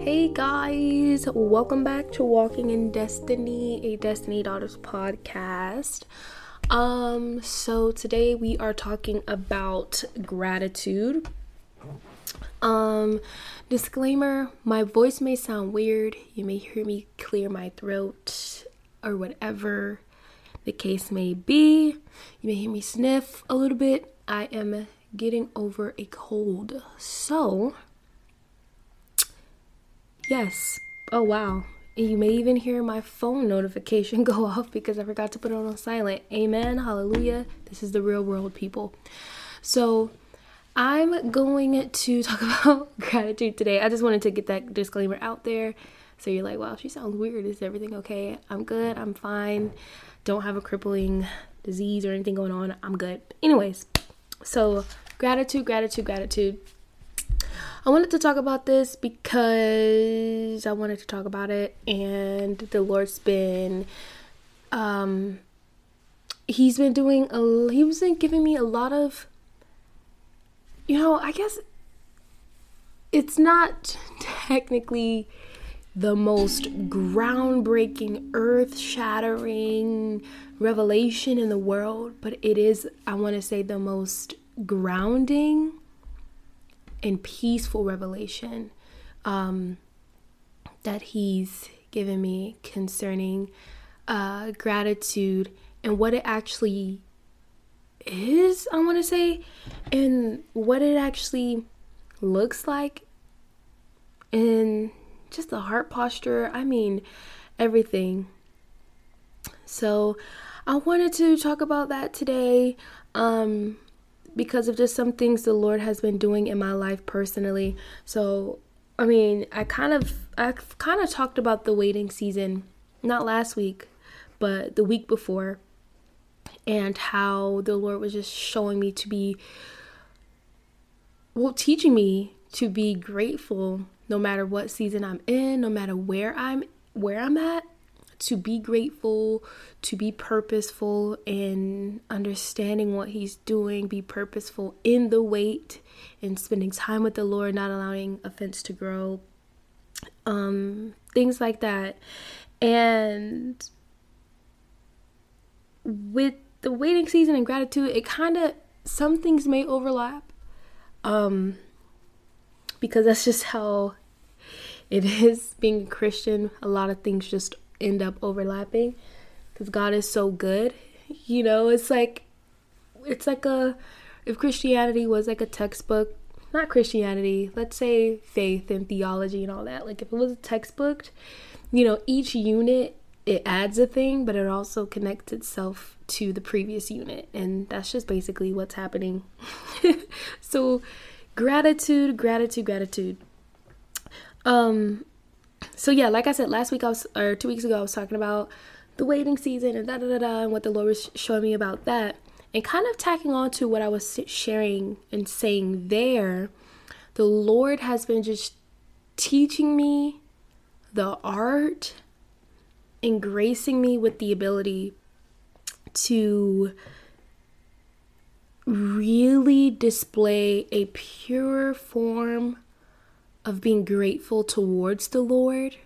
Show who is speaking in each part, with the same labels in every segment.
Speaker 1: Hey guys, welcome back to Walking in Destiny, a Destiny Daughters podcast. Um, so today we are talking about gratitude. Um, disclaimer my voice may sound weird, you may hear me clear my throat or whatever the case may be. You may hear me sniff a little bit. I am getting over a cold. So, yes. Oh, wow. You may even hear my phone notification go off because I forgot to put it on silent. Amen. Hallelujah. This is the real world, people. So, I'm going to talk about gratitude today. I just wanted to get that disclaimer out there. So you're like, wow, she sounds weird. Is everything okay? I'm good. I'm fine. Don't have a crippling disease or anything going on. I'm good. Anyways, so gratitude, gratitude, gratitude. I wanted to talk about this because I wanted to talk about it, and the Lord's been, um, He's been doing a, He was giving me a lot of, you know, I guess it's not technically the most groundbreaking, earth shattering revelation in the world, but it is, I want to say, the most grounding and peaceful revelation um, that He's given me concerning uh, gratitude and what it actually is, I want to say, and what it actually looks like. And just the heart posture. I mean, everything. So, I wanted to talk about that today um, because of just some things the Lord has been doing in my life personally. So, I mean, I kind of I kind of talked about the waiting season not last week, but the week before and how the Lord was just showing me to be well teaching me to be grateful no matter what season I'm in, no matter where I'm where I'm at, to be grateful, to be purposeful in understanding what he's doing, be purposeful in the wait and spending time with the Lord, not allowing offense to grow. Um things like that. And with the waiting season and gratitude, it kind of some things may overlap. Um because that's just how it is being a Christian. A lot of things just end up overlapping because God is so good. You know, it's like it's like a if Christianity was like a textbook, not Christianity, let's say faith and theology and all that. Like if it was a textbook, you know, each unit it adds a thing, but it also connects itself to the previous unit, and that's just basically what's happening. so gratitude, gratitude, gratitude. Um, so yeah, like I said last week, I was or two weeks ago, I was talking about the waiting season and da da da da, and what the Lord was showing me about that, and kind of tacking on to what I was sharing and saying there. The Lord has been just teaching me the art and gracing me with the ability to really display a pure form of being grateful towards the Lord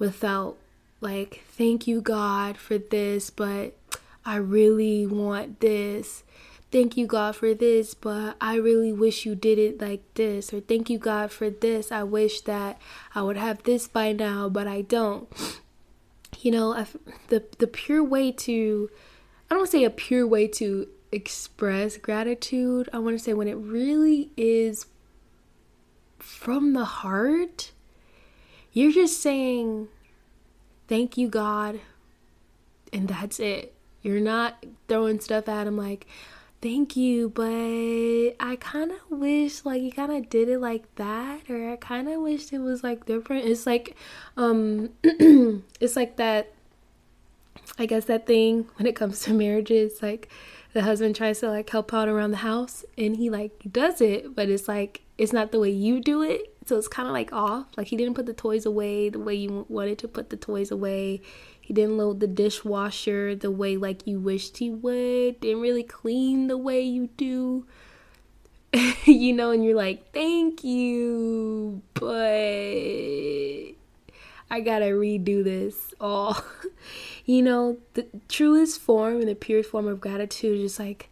Speaker 1: without like, thank you, God, for this, but I really want this. Thank you, God, for this, but I really wish you did it like this. Or thank you, God, for this. I wish that I would have this by now, but I don't. You know, I've, the the pure way to I don't say a pure way to express gratitude. I want to say when it really is from the heart, you're just saying, Thank you, God. And that's it. You're not throwing stuff at him like, Thank you, but I kind of wish like you kind of did it like that, or I kind of wish it was like different. It's like, um, it's like that. I guess that thing when it comes to marriages, like the husband tries to like help out around the house and he like does it, but it's like it's not the way you do it. So it's kind of like off. Like he didn't put the toys away the way you wanted to put the toys away. He didn't load the dishwasher the way like you wished he would. Didn't really clean the way you do. you know, and you're like, thank you, but I gotta redo this all. you know, the truest form and the purest form of gratitude is just like,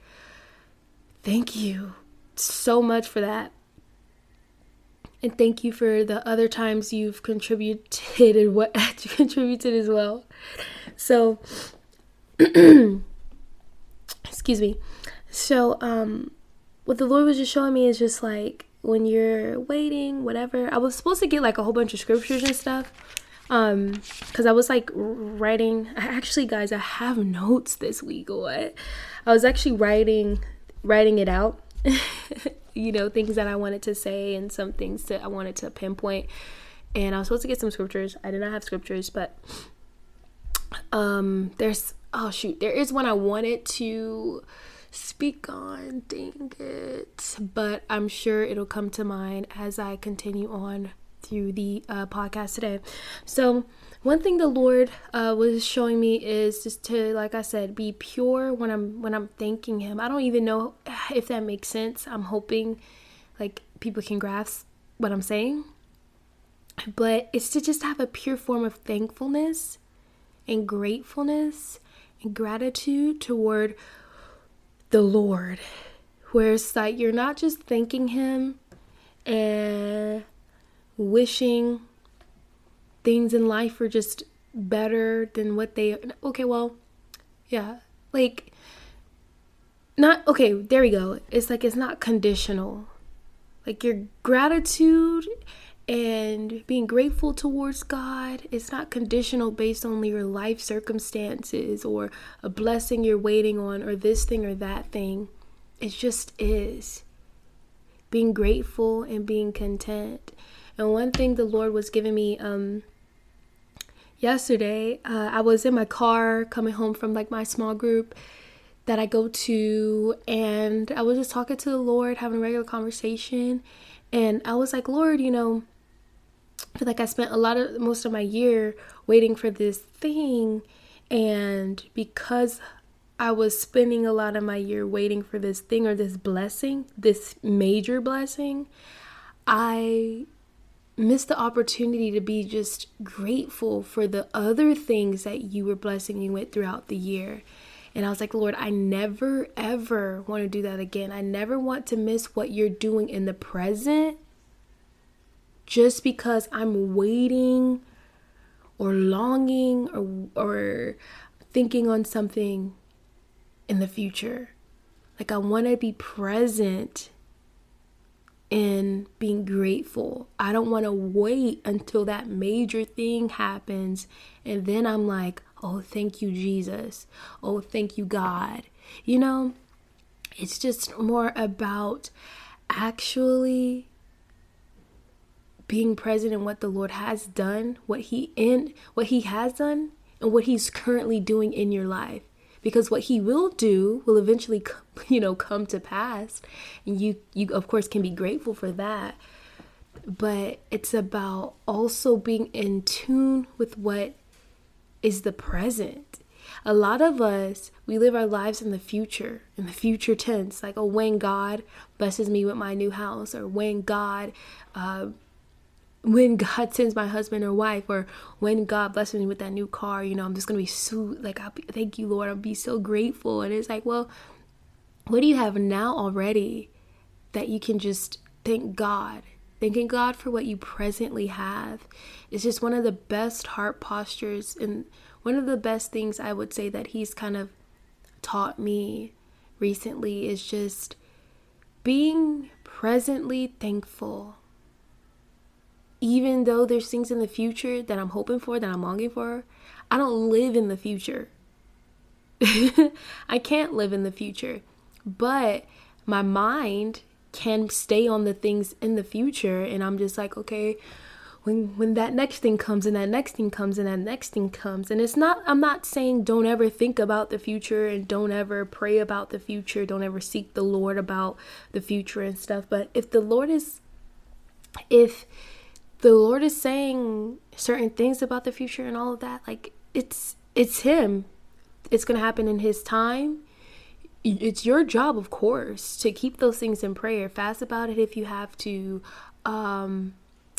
Speaker 1: thank you so much for that. And thank you for the other times you've contributed and what you contributed as well. So, excuse me. So, um, what the Lord was just showing me is just like when you're waiting, whatever. I was supposed to get like a whole bunch of scriptures and stuff. Um, cause I was like writing. Actually, guys, I have notes this week. What? I was actually writing, writing it out. you know, things that I wanted to say and some things that I wanted to pinpoint. And I was supposed to get some scriptures. I did not have scriptures, but um, there's oh shoot, there is one I wanted to speak on. Dang it. But I'm sure it'll come to mind as I continue on through the uh, podcast today. So, one thing the Lord uh, was showing me is just to, like I said, be pure when I'm when I'm thanking Him. I don't even know if that makes sense. I'm hoping like people can grasp what I'm saying, but it's to just have a pure form of thankfulness and gratefulness and gratitude toward the Lord, where it's like you're not just thanking Him and wishing things in life were just better than what they okay well yeah like not okay there we go it's like it's not conditional like your gratitude and being grateful towards God it's not conditional based on your life circumstances or a blessing you're waiting on or this thing or that thing. It just is. Being grateful and being content. And one thing the Lord was giving me um yesterday, uh, I was in my car coming home from like my small group that I go to and I was just talking to the Lord, having a regular conversation, and I was like, "Lord, you know, I feel like I spent a lot of most of my year waiting for this thing, and because I was spending a lot of my year waiting for this thing or this blessing, this major blessing, I missed the opportunity to be just grateful for the other things that you were blessing me with throughout the year. And I was like, Lord, I never ever want to do that again. I never want to miss what you're doing in the present just because I'm waiting or longing or or thinking on something in the future. Like I want to be present in being grateful. I don't want to wait until that major thing happens and then I'm like, "Oh, thank you Jesus. Oh, thank you God." You know, it's just more about actually being present in what the Lord has done, what he in what he has done and what he's currently doing in your life. Because what he will do will eventually you know come to pass and you you of course can be grateful for that. But it's about also being in tune with what is the present. A lot of us, we live our lives in the future, in the future tense, like, oh, when God blesses me with my new house, or when God uh, when God sends my husband or wife, or when God blesses me with that new car, you know, I'm just gonna be so like, I'll be, thank you, Lord. I'll be so grateful. And it's like, well, what do you have now already that you can just thank God? Thanking God for what you presently have is just one of the best heart postures and one of the best things I would say that He's kind of taught me recently is just being presently thankful even though there's things in the future that I'm hoping for, that I'm longing for, I don't live in the future. I can't live in the future. But my mind can stay on the things in the future and I'm just like, okay, when when that next thing comes and that next thing comes and that next thing comes. And it's not I'm not saying don't ever think about the future and don't ever pray about the future, don't ever seek the Lord about the future and stuff, but if the Lord is if the Lord is saying certain things about the future and all of that, like it's it's him. It's going to happen in his time. it's your job, of course, to keep those things in prayer. Fast about it if you have to. Um,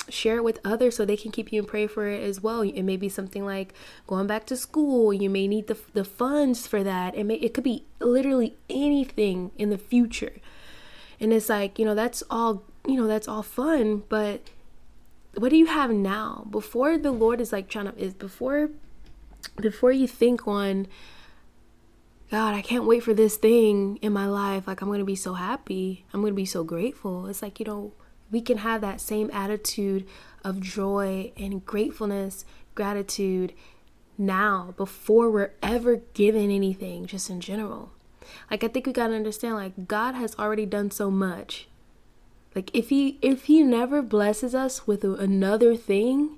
Speaker 1: share it with others so they can keep you in prayer for it as well. It may be something like going back to school. You may need the, the funds for that. It may it could be literally anything in the future. And it's like, you know, that's all, you know, that's all fun, but what do you have now? Before the Lord is like trying to is before before you think on God, I can't wait for this thing in my life. Like, I'm to be so happy. I'm to be so grateful. It's like, you know, we can have that same attitude of joy and gratefulness, gratitude now before we're ever given anything, just in general. Like, I think we got to understand, like, God has already done so much. Like, if He, if He never blesses us with another thing,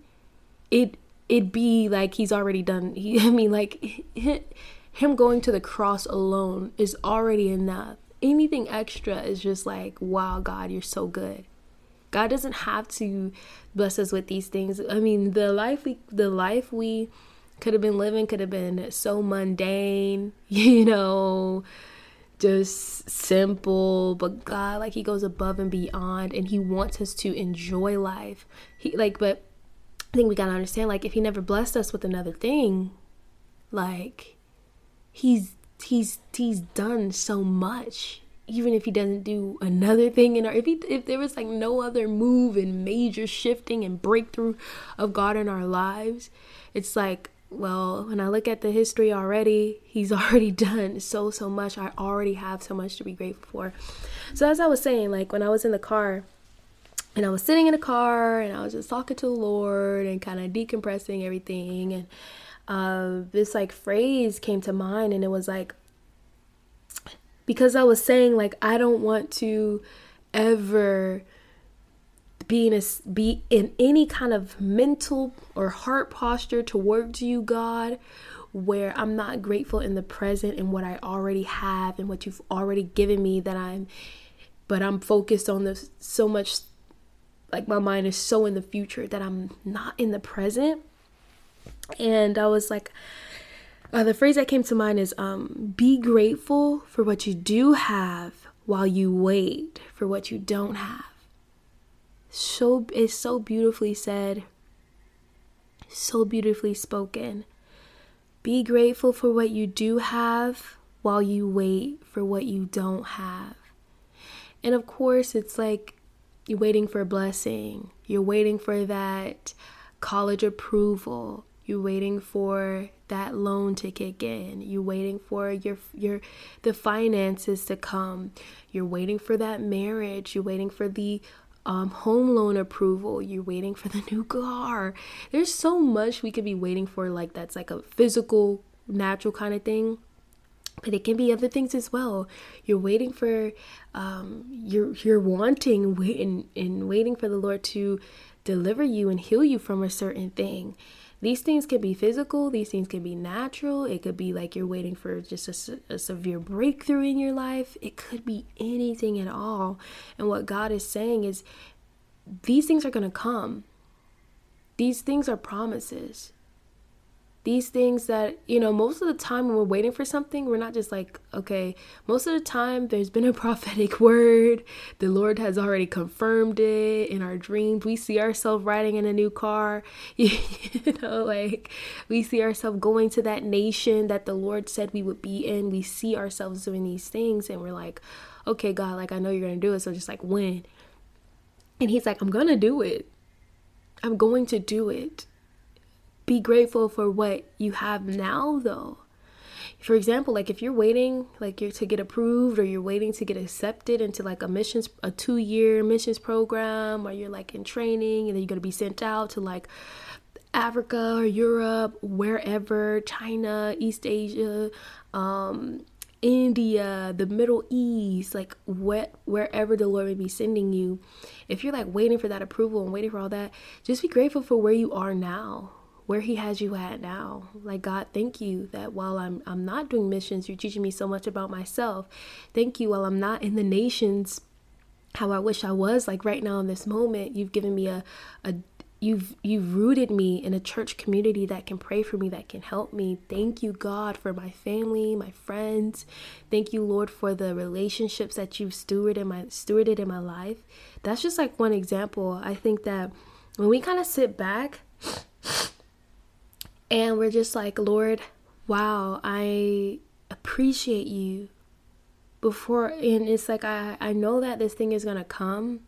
Speaker 1: it, it'd be like He's already done. He, I mean, like, him going to the cross alone is already enough. Anything extra is just like, wow, God, you're so good. God doesn't have to bless us with these things. I mean, the life we the life we could have been living could have been so mundane, you know, just simple, but God like he goes above and beyond and he wants us to enjoy life. He like but I think we got to understand like if he never blessed us with another thing, like he's he's he's done so much even if he doesn't do another thing in our if he if there was like no other move and major shifting and breakthrough of God in our lives it's like well when I look at the history already he's already done so so much. I already have so much to be grateful for. So as I was saying like when I was in the car and I was sitting in the car and I was just talking to the Lord and kind of decompressing everything and uh, this like phrase came to mind and it was like because I was saying like I don't want to ever be in a, be in any kind of mental or heart posture towards you God where I'm not grateful in the present and what I already have and what you've already given me that I'm but I'm focused on this so much like my mind is so in the future that I'm not in the present and I was like, uh, the phrase that came to mind is um, be grateful for what you do have while you wait for what you don't have. So is so beautifully said, so beautifully spoken. Be grateful for what you do have while you wait for what you don't have. And of course, it's like you're waiting for a blessing, you're waiting for that college approval, you're waiting for that loan to kick in. You're waiting for your your the finances to come. You're waiting for that marriage. You're waiting for the um, home loan approval. You're waiting for the new car. There's so much we could be waiting for, like that's like a physical, natural kind of thing. But it can be other things as well. You're waiting for, um, you're you're wanting and, and waiting for the Lord to deliver you and heal you from a certain thing. These things can be physical, these things can be natural. It could be like you're waiting for just a, a severe breakthrough in your life. It could be anything at all. And what God is saying is these things are going to come. These things are promises these things that you know most of the time when we're waiting for something we're not just like okay most of the time there's been a prophetic word. The lord has already confirmed it in our dreams. We see ourselves riding in a new car. You know like we see ourselves going to that nation that the lord said we would be in. We see ourselves doing these things and we're like okay god like i know you're gonna do it. So just like when? And he's like i'm gonna do it. I'm going to do it be grateful for what you have now though. For example like if you're waiting like you're to get approved or you're waiting to get accepted into like a missions a two year missions program or you're like in training and then you're going to be sent out to like africa or europe wherever china east asia um India, the Middle East, like what wherever the Lord may be sending you, if you're like waiting for that approval and waiting for all that, just be grateful for where you are now where he has you at now. Like God, thank you that while I'm I'm not doing missions, you're teaching me so much about myself. Thank you while I'm not in the nations how I wish I was like right now in this moment. You've given me a a you've you've rooted me in a church community that can pray for me that can help me thank you god for my family my friends thank you lord for the relationships that you've stewarded in my stewarded in my life that's just like one example i think that when we kind of sit back and we're just like lord wow i appreciate you before and it's like i i know that this thing is gonna come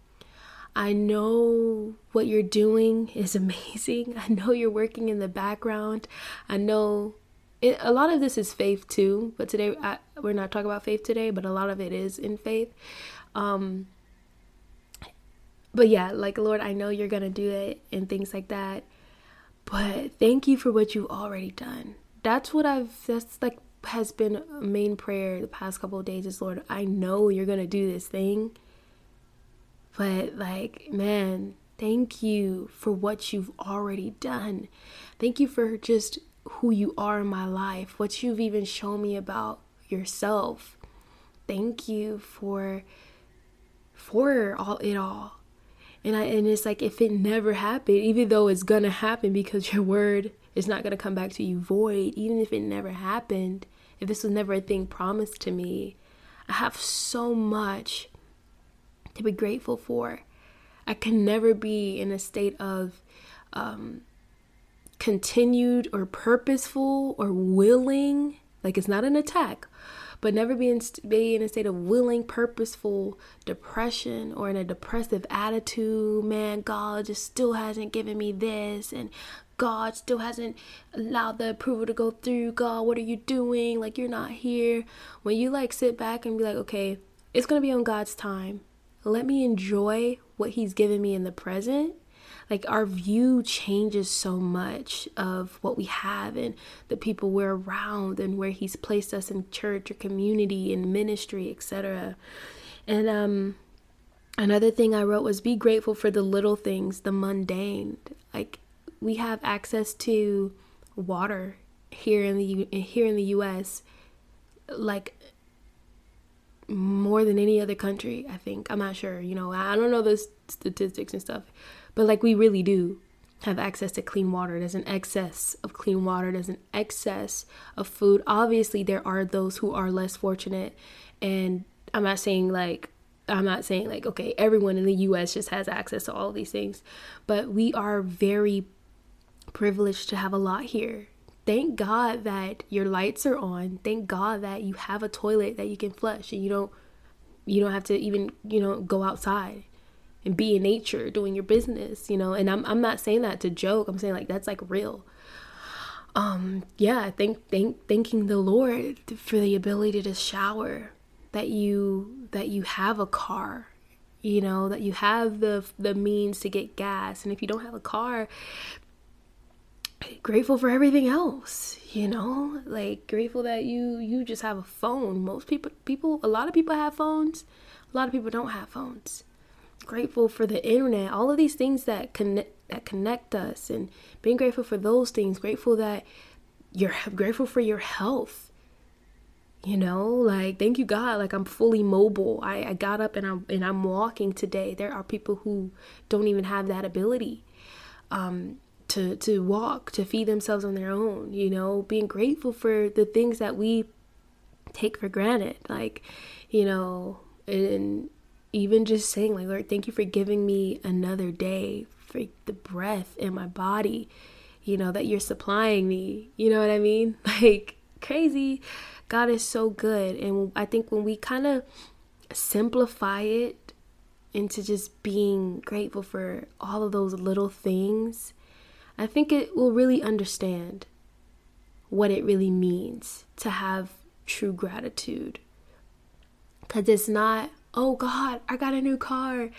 Speaker 1: I know what you're doing is amazing. I know you're working in the background. I know it, a lot of this is faith too, but today I, we're not talking about faith today, but a lot of it is in faith. Um, but yeah, like Lord, I know you're gonna do it and things like that. But thank you for what you've already done. That's what I've. That's like has been a main prayer the past couple of days. Is Lord, I know you're gonna do this thing but, like, man, thank you for what you've already done. Thank you for just who you are in my life, what you've even shown me about yourself. Thank you for for all it all. And I and it's like if it never happened, even though it's gonna happen because your word is not gonna come back to you void, even if it never happened, if this was never a thing promised to me, I have so much to be grateful for. I can never be in a state of um, continued or purposeful or willing, like it's not an attack, but never be in, be in a state of willing, purposeful depression or in a depressive attitude. Man, God just still hasn't given me this, and God still hasn't allowed the approval to go through. God, what are you doing? Like, you're not here. When you like sit back and be like, okay, it's gonna be on God's time let me enjoy what he's given me in the present like our view changes so much of what we have and the people we're around and where he's placed us in church or community and ministry etc and um another thing i wrote was be grateful for the little things the mundane. Like we have access to water here in the here in the US like more than any other country, I think. I'm not sure, you know, I don't know the statistics and stuff, but like we really do have access to clean water. There's an excess of clean water, there's an excess of food. Obviously, there are those who are less fortunate, and I'm not saying like I'm not saying like okay, everyone in the US just has access to all these things, but we are very privileged to have a lot here thank God that your lights are on. Thank God that you have a toilet that you can flush and you don't you don't have to even, you know, go outside and be in nature doing your business, you know. And I'm I'm not saying that to joke. I'm saying like that's like real. Um yeah, thank thank thanking the Lord for the ability to shower, that you that you have a car, you know, that you have the the means to get gas. And if you don't have a car, grateful for everything else you know? Like grateful that you you just have a phone. Most people people a lot of people have phones. A lot of people don't have phones. Grateful for the internet. All of these things that connect that connect us and being grateful for those things. Grateful that you're grateful for your health. You know like thank you god like i'm fully mobile. I, I got up and i'm and i'm walking today. There are people who don't even have that ability. Um to to walk, to feed themselves on their own, you know, being grateful for the things that we take for granted. Like, you know, and even just saying like, Lord, thank you for giving me another day, for the breath in my body, you know, that you're supplying me. You know what I mean? Like crazy. God is so good. And I think when we kind of simplify it into just being grateful for all of those little things, I think it will really understand what it really means to have true gratitude. Because it's not, oh God, I got a new car.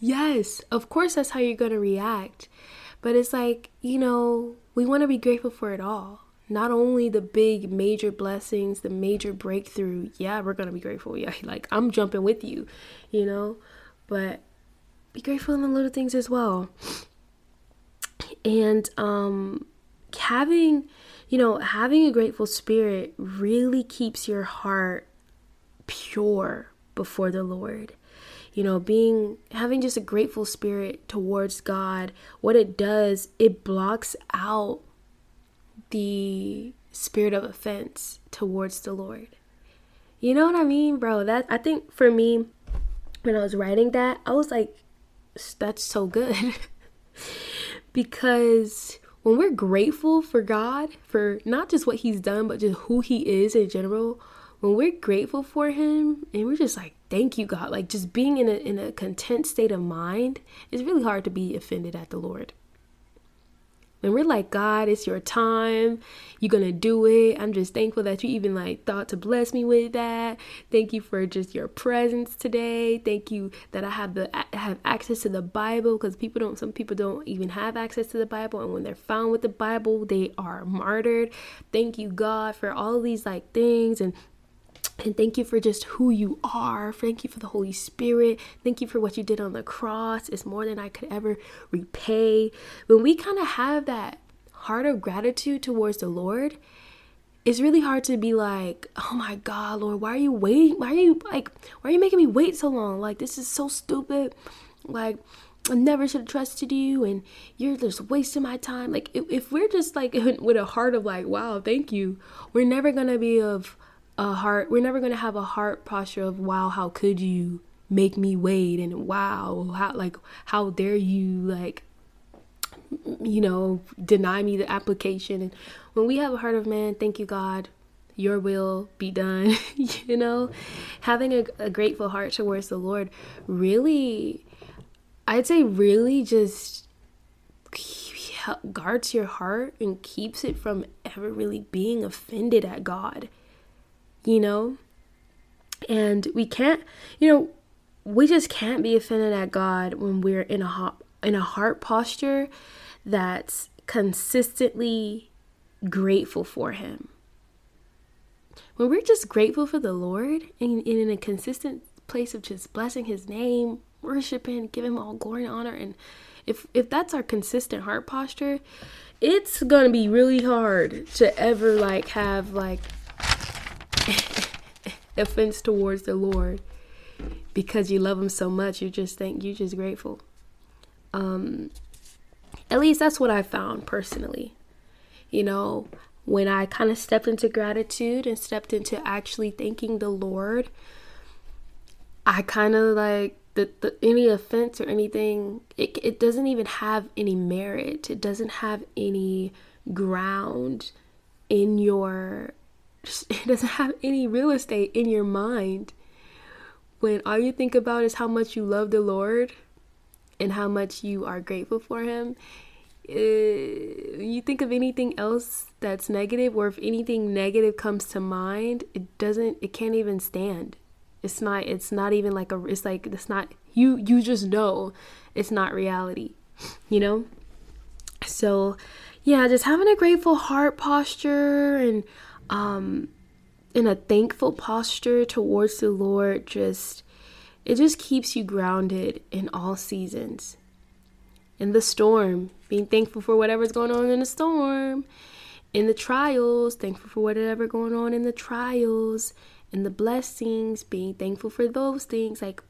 Speaker 1: Yes, of course, that's how you're going to react. But it's like, you know, we want to be grateful for it all. Not only the big major blessings, the major breakthrough. Yeah, we're going to be grateful. Yeah, like I'm jumping with you, you know, but be grateful in the little things as well and um having you know having a grateful spirit really keeps your heart pure before the Lord. You know, being having just a grateful spirit towards God, what it does, it blocks out the spirit of offense towards the Lord. You know what I mean, bro? That I think for me when I was writing that, I was like that's so good. because when we're grateful for God, for not just what He's done, but just who He is in general, when we're grateful for Him and we're just like, thank you, God, like just being in a, in a content state of mind, it's really hard to be offended at the Lord. When we're like, God, it's your time. You're going to do it. I'm just thankful that you even like thought to bless me with that. Thank you for just your presence today. Thank you that I have the have access to the Bible because people don't some people don't even have access to the Bible and when they're found with the Bible, they are martyred. Thank you God for all these like things and and thank you for just who you are. Thank you for the Holy Spirit. Thank you for what you did on the cross. It's more than I could ever repay. When we kind of have that heart of gratitude towards the Lord, it's really hard to be like, oh my God, Lord, why are you waiting? Why are you like, why are you making me wait so long? Like, this is so stupid. Like, I never should have trusted you and you're just wasting my time. Like, if, if we're just like with a heart of like, wow, thank you, we're never to be of, a heart we're never going to have a heart posture of wow how could you make me wait? And wow how like how dare you like you know deny me the application? And when we have a heart of man thank you god. Your will be done you know? Having a, a grateful heart towards the lord really i'd say really just guards your heart and keeps it from ever really being offended at god you know? And we can't, you know, we just can't be offended at God when we're in a heart, in a heart posture that's consistently grateful for him. When we're just grateful for the Lord and, and in a consistent place of just blessing his name, worshiping, giving him all glory and honor and if if that's our consistent heart posture, it's going to be really hard to ever like have like offense towards the Lord because you love him so much you just think you're just grateful. Um at least that's what i found personally. You know when i kind of stepped into gratitude and stepped into actually thanking the lord i kind of like the, the any offense or anything it, it doesn't even have any merit. It doesn't have any ground in your it doesn't have any real estate in your mind when all you think about is how much you love the Lord and how much you are grateful for Him. Uh, you think of anything else that's negative, or if anything negative comes to mind, it doesn't, it can't even stand. It's not, it's not even like a, it's like, it's not, you, you just know it's not reality, you know? So, yeah, just having a grateful heart posture and, um, in a thankful posture towards the Lord, just it just keeps you grounded in all seasons. In the storm, being thankful for whatever's going on in the storm. In the trials, thankful for whatever going on in the trials. In the blessings, being thankful for those things. Like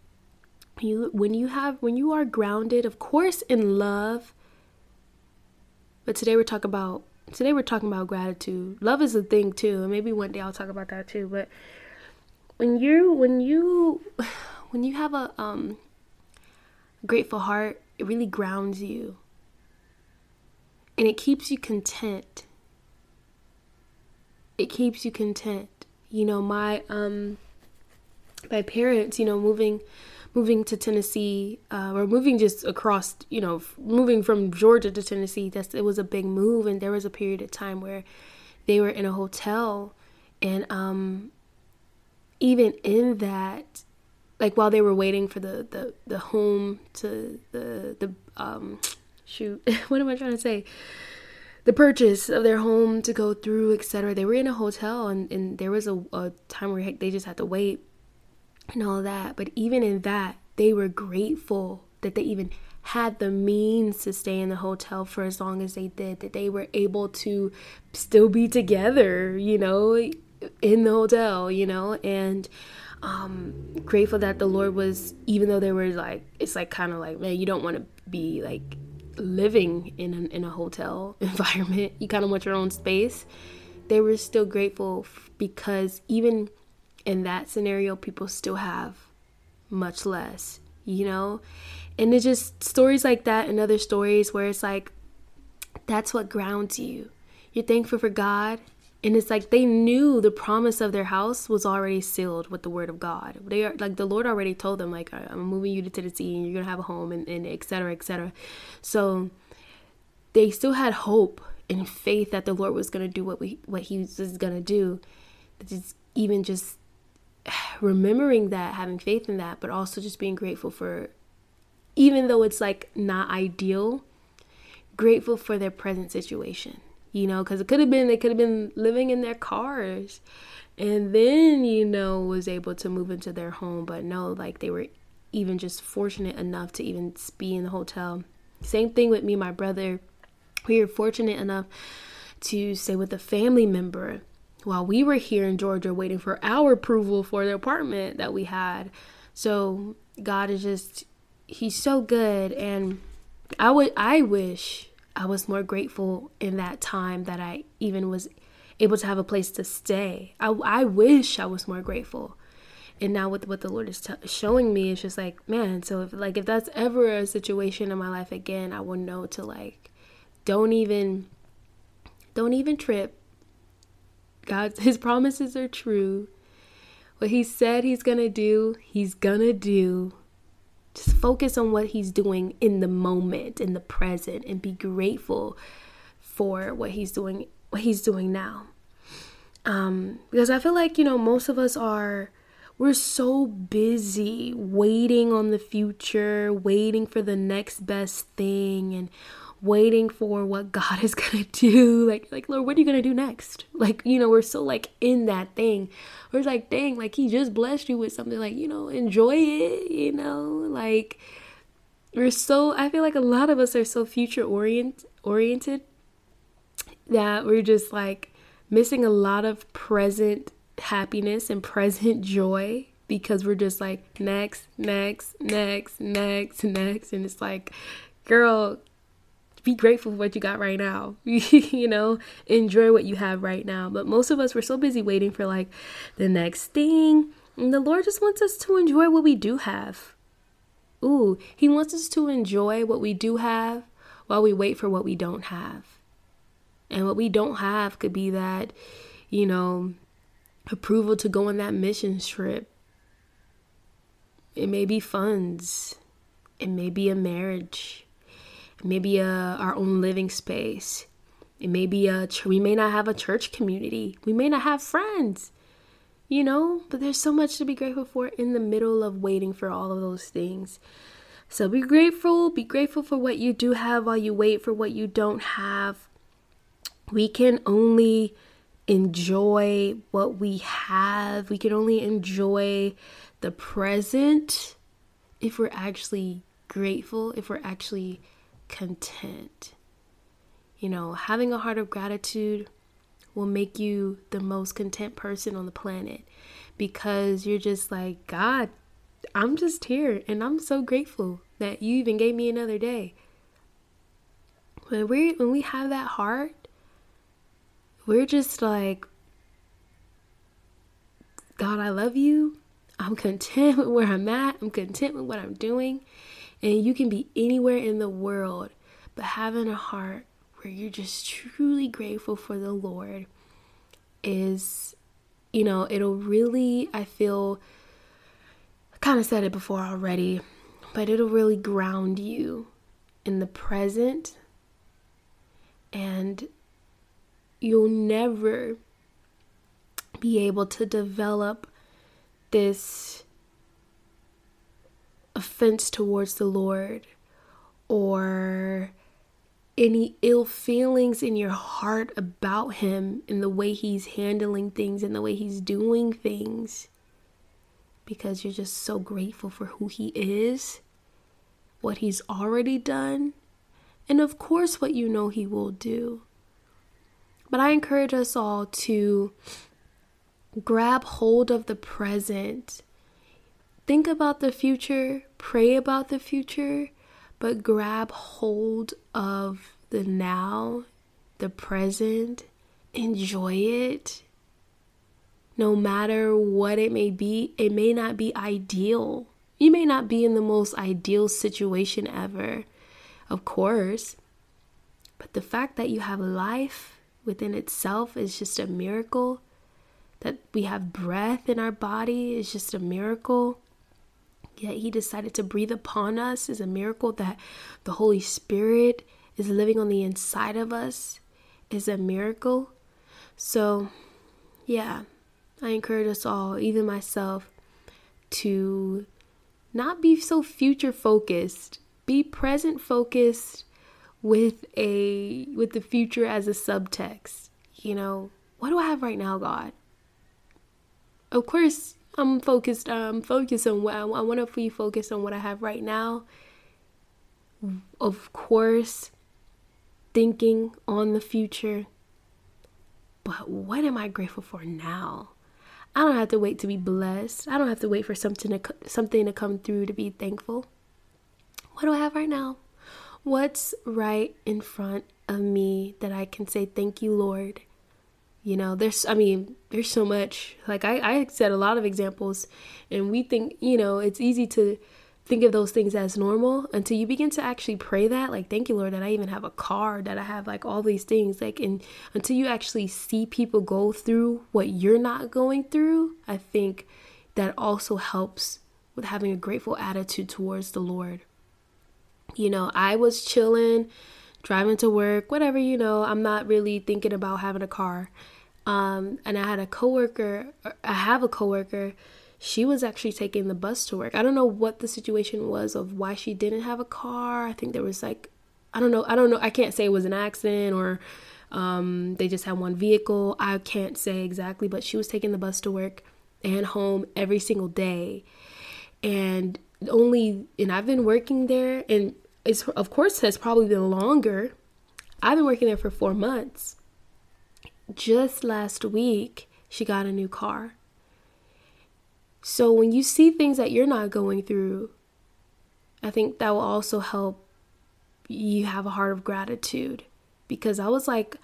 Speaker 1: you when you have when you are grounded, of course in love. But today we're talking about today we're talking about gratitude. Love is a thing too, and maybe one day I'll talk about that too. But when you when you when you have a um grateful heart, it really grounds you. And it keeps you content. It keeps you content. You know, my um my parents, you know, moving moving to Tennessee uh, or moving just across, you know, moving from Georgia to Tennessee, that's it was a big move, and there was a period of time where they were in a hotel, and um, even in that, like while they were waiting for the the the home to the the um shoot, what am I trying to say? the purchase of their home to go through, etc. They were in a hotel, and, and there was a, a time where they just had to wait and all that. But even in that, they were grateful that they even had the means to stay in the hotel for as long as they did, that they were able to still be together, you know, in the hotel, you know, and Um, grateful that the Lord was, even though they were like, it's like kind of like, man, you don't want to be like living in an, in a hotel environment. You kind of want your own space. They were still grateful because even in that scenario, people still have much less, you know? And it's just stories like that and other stories where it's like, that's what grounds you. You're thankful for God. And it's like they knew the promise of their house was already sealed with the word of God. They are like the Lord already told them, like, I'm moving you to Tennessee and you're gonna have a home and, and et cetera, et cetera. So they still had hope and faith that the Lord was gonna do what we what He was gonna do. Just even just remembering that, having faith in that, but also just being grateful for, even though it's like not ideal, grateful for their present situation, you know, because it could have been, they could have been living in their cars and then, you know, was able to move into their home, but no, like they were even just fortunate enough to even be in the hotel. Same thing with me, my brother. We were fortunate enough to stay with a family member while we were here in Georgia waiting for our approval for the apartment that we had. So God is just he's so good and I would I wish I was more grateful in that time that I even was able to have a place to stay. I I wish I was more grateful. And now with what the Lord is t- showing me, it's just like, man, so if like if that's ever a situation in my life again, I will know to like don't even don't even trip God, his promises are true. What he said he's going to do, he's going to do. Just focus on what he's doing in the moment, in the present, and be grateful for what he's doing, what he's doing now. Um, because I feel like, you know, most of us are we're so busy waiting on the future, waiting for the next best thing and waiting for what God is gonna do. Like, like Lord, what are you gonna do next? Like, you know, we're so like in that thing. We're like, dang, like He just blessed you with something. Like, you know, enjoy it. You know, like we're so. I feel like a lot of us are so future orient oriented that we're just like missing a lot of present happiness and present joy because we're just like next, next, next, next, next, and it's like, girl, be grateful for what you got right now. you know, enjoy what you have right now. But most of us, we're so busy waiting for like the next thing. And the Lord just wants us to enjoy what we do have. Ooh, He wants us to enjoy what we do have while we wait for what we don't have. And what we don't have could be that, you know, approval to go on that mission trip. It may be funds. It may be a marriage maybe a, our own living space. It may be a we may not have a church community. We may not have friends. You know, but there's so much to be grateful for in the middle of waiting for all of those things. So be grateful, be grateful for what you do have while you wait for what you don't have. We can only enjoy what we have. We can only enjoy the present if we're actually grateful, if we're actually content. You know, having a heart of gratitude will make you the most content person on the planet because you're just like, God, I'm just here and I'm so grateful that you even gave me another day. When we when we have that heart, we're just like God, I love you. I'm content with where I'm at. I'm content with what I'm doing. And you can be anywhere in the world, but having a heart where you're just truly grateful for the Lord is, you know, it'll really, I feel, kind of said it before already, but it'll really ground you in the present. And you'll never be able to develop this offense towards the Lord or any ill feelings in your heart about Him in the way He's handling things and the way He's doing things because you're just so grateful for who He is, what He's already done, and of course, what you know He will do. But I encourage us all to grab hold of the present think about the future, pray about the future, but grab hold of the now, the present, enjoy it. No matter what it may be, it may not be ideal. You may not be in the most ideal situation ever, of course. But the fact that you have life within itself is just a miracle. That we have breath in our body is just a miracle. Yet He decided to breathe upon us is a miracle. That the Holy Spirit is living on the inside of us is a miracle. So, yeah, I encourage us all, even myself, to not be so future focused. Be present focused with a with the future as a subtext. You know, what do I have right now, God? Of course, I'm focused. I'm focused on what I, I want to be focused on what I have right now. Of course, thinking on the future. But what am I grateful for now? I don't have to wait to be blessed. I don't have to wait for something to something to come through to be thankful. What do I have right now? What's right in front of me that I can say thank you, Lord? You know, there's I mean, there's so much. Like I I said a lot of examples and we think, you know, it's easy to think of those things as normal until you begin to actually pray that. Like thank you lord that i even have a car that i have like all these things. Like and until you actually see people go through what you're not going through i think that also helps with having a grateful attitude towards the lord. You know i was chilling driving to work whatever you know i'm not really thinking about having a car um, and i had a coworker i have a coworker she was actually taking the bus to work. I don't know what the situation was of why she didn't have a car. I think there was like, I don't know, I don't know, I can't say it was an accident or um, they just had one vehicle. I can't say exactly, but she was taking the bus to work and home every single day. And only, and I've been working there, and it's, of course, has probably been longer. I've been working there for four months. Just last week, she got a new car. So when you see things that you're not going through, I think that will also help you have a heart of gratitude. Because I was like,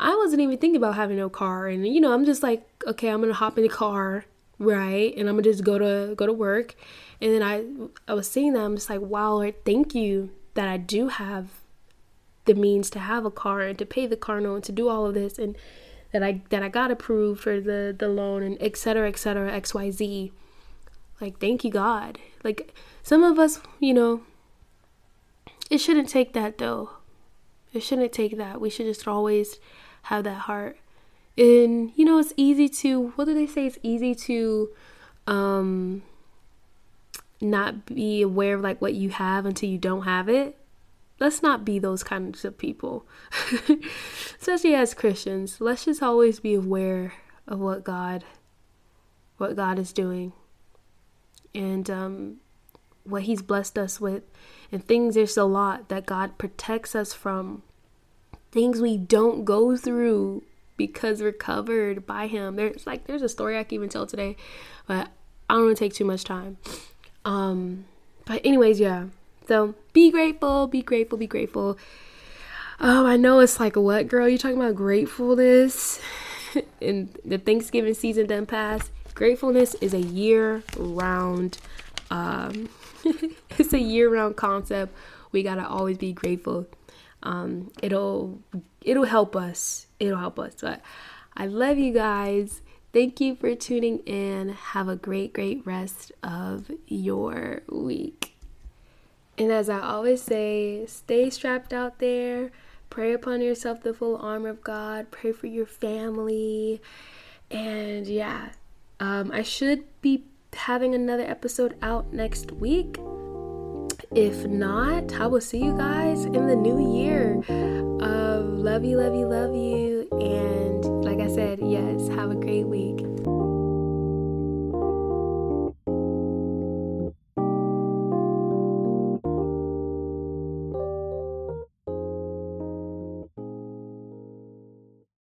Speaker 1: I wasn't even thinking about having no car, and you know, I'm just like, okay, I'm gonna hop in the car, right, and I'm gonna just go to go to work, and then I I was seeing that I'm just like, wow, Lord, thank you that I do have the means to have a car and to pay the car note and to do all of this, and that I that I got approved for the the loan and et cetera, et cetera, X Y Z. Like thank you God. Like some of us, you know, it shouldn't take that though. It shouldn't take that. We should just always have that heart. And you know, it's easy to what do they say? It's easy to um not be aware of like what you have until you don't have it let's not be those kinds of people. Especially as Christians, let's just always be aware of what God what God is doing and um, what he's blessed us with and things there's a lot that God protects us from. Things we don't go through because we're covered by him. There's like there's a story I can even tell today but I don't want to take too much time. Um but anyways yeah so be grateful, be grateful, be grateful. Oh, I know it's like, what, girl? You talking about gratefulness? and the Thanksgiving season done pass. Gratefulness is a year round, um, it's a year round concept. We gotta always be grateful. Um, it'll it'll help us. It'll help us. But I love you guys. Thank you for tuning in. Have a great, great rest of your week. And as I always say, stay strapped out there. Pray upon yourself the full armor of God. Pray for your family. And yeah, um, I should be having another episode out next week. If not, I will see you guys in the new year. Uh, love you, love you, love you. And like I said, yes, have a great week.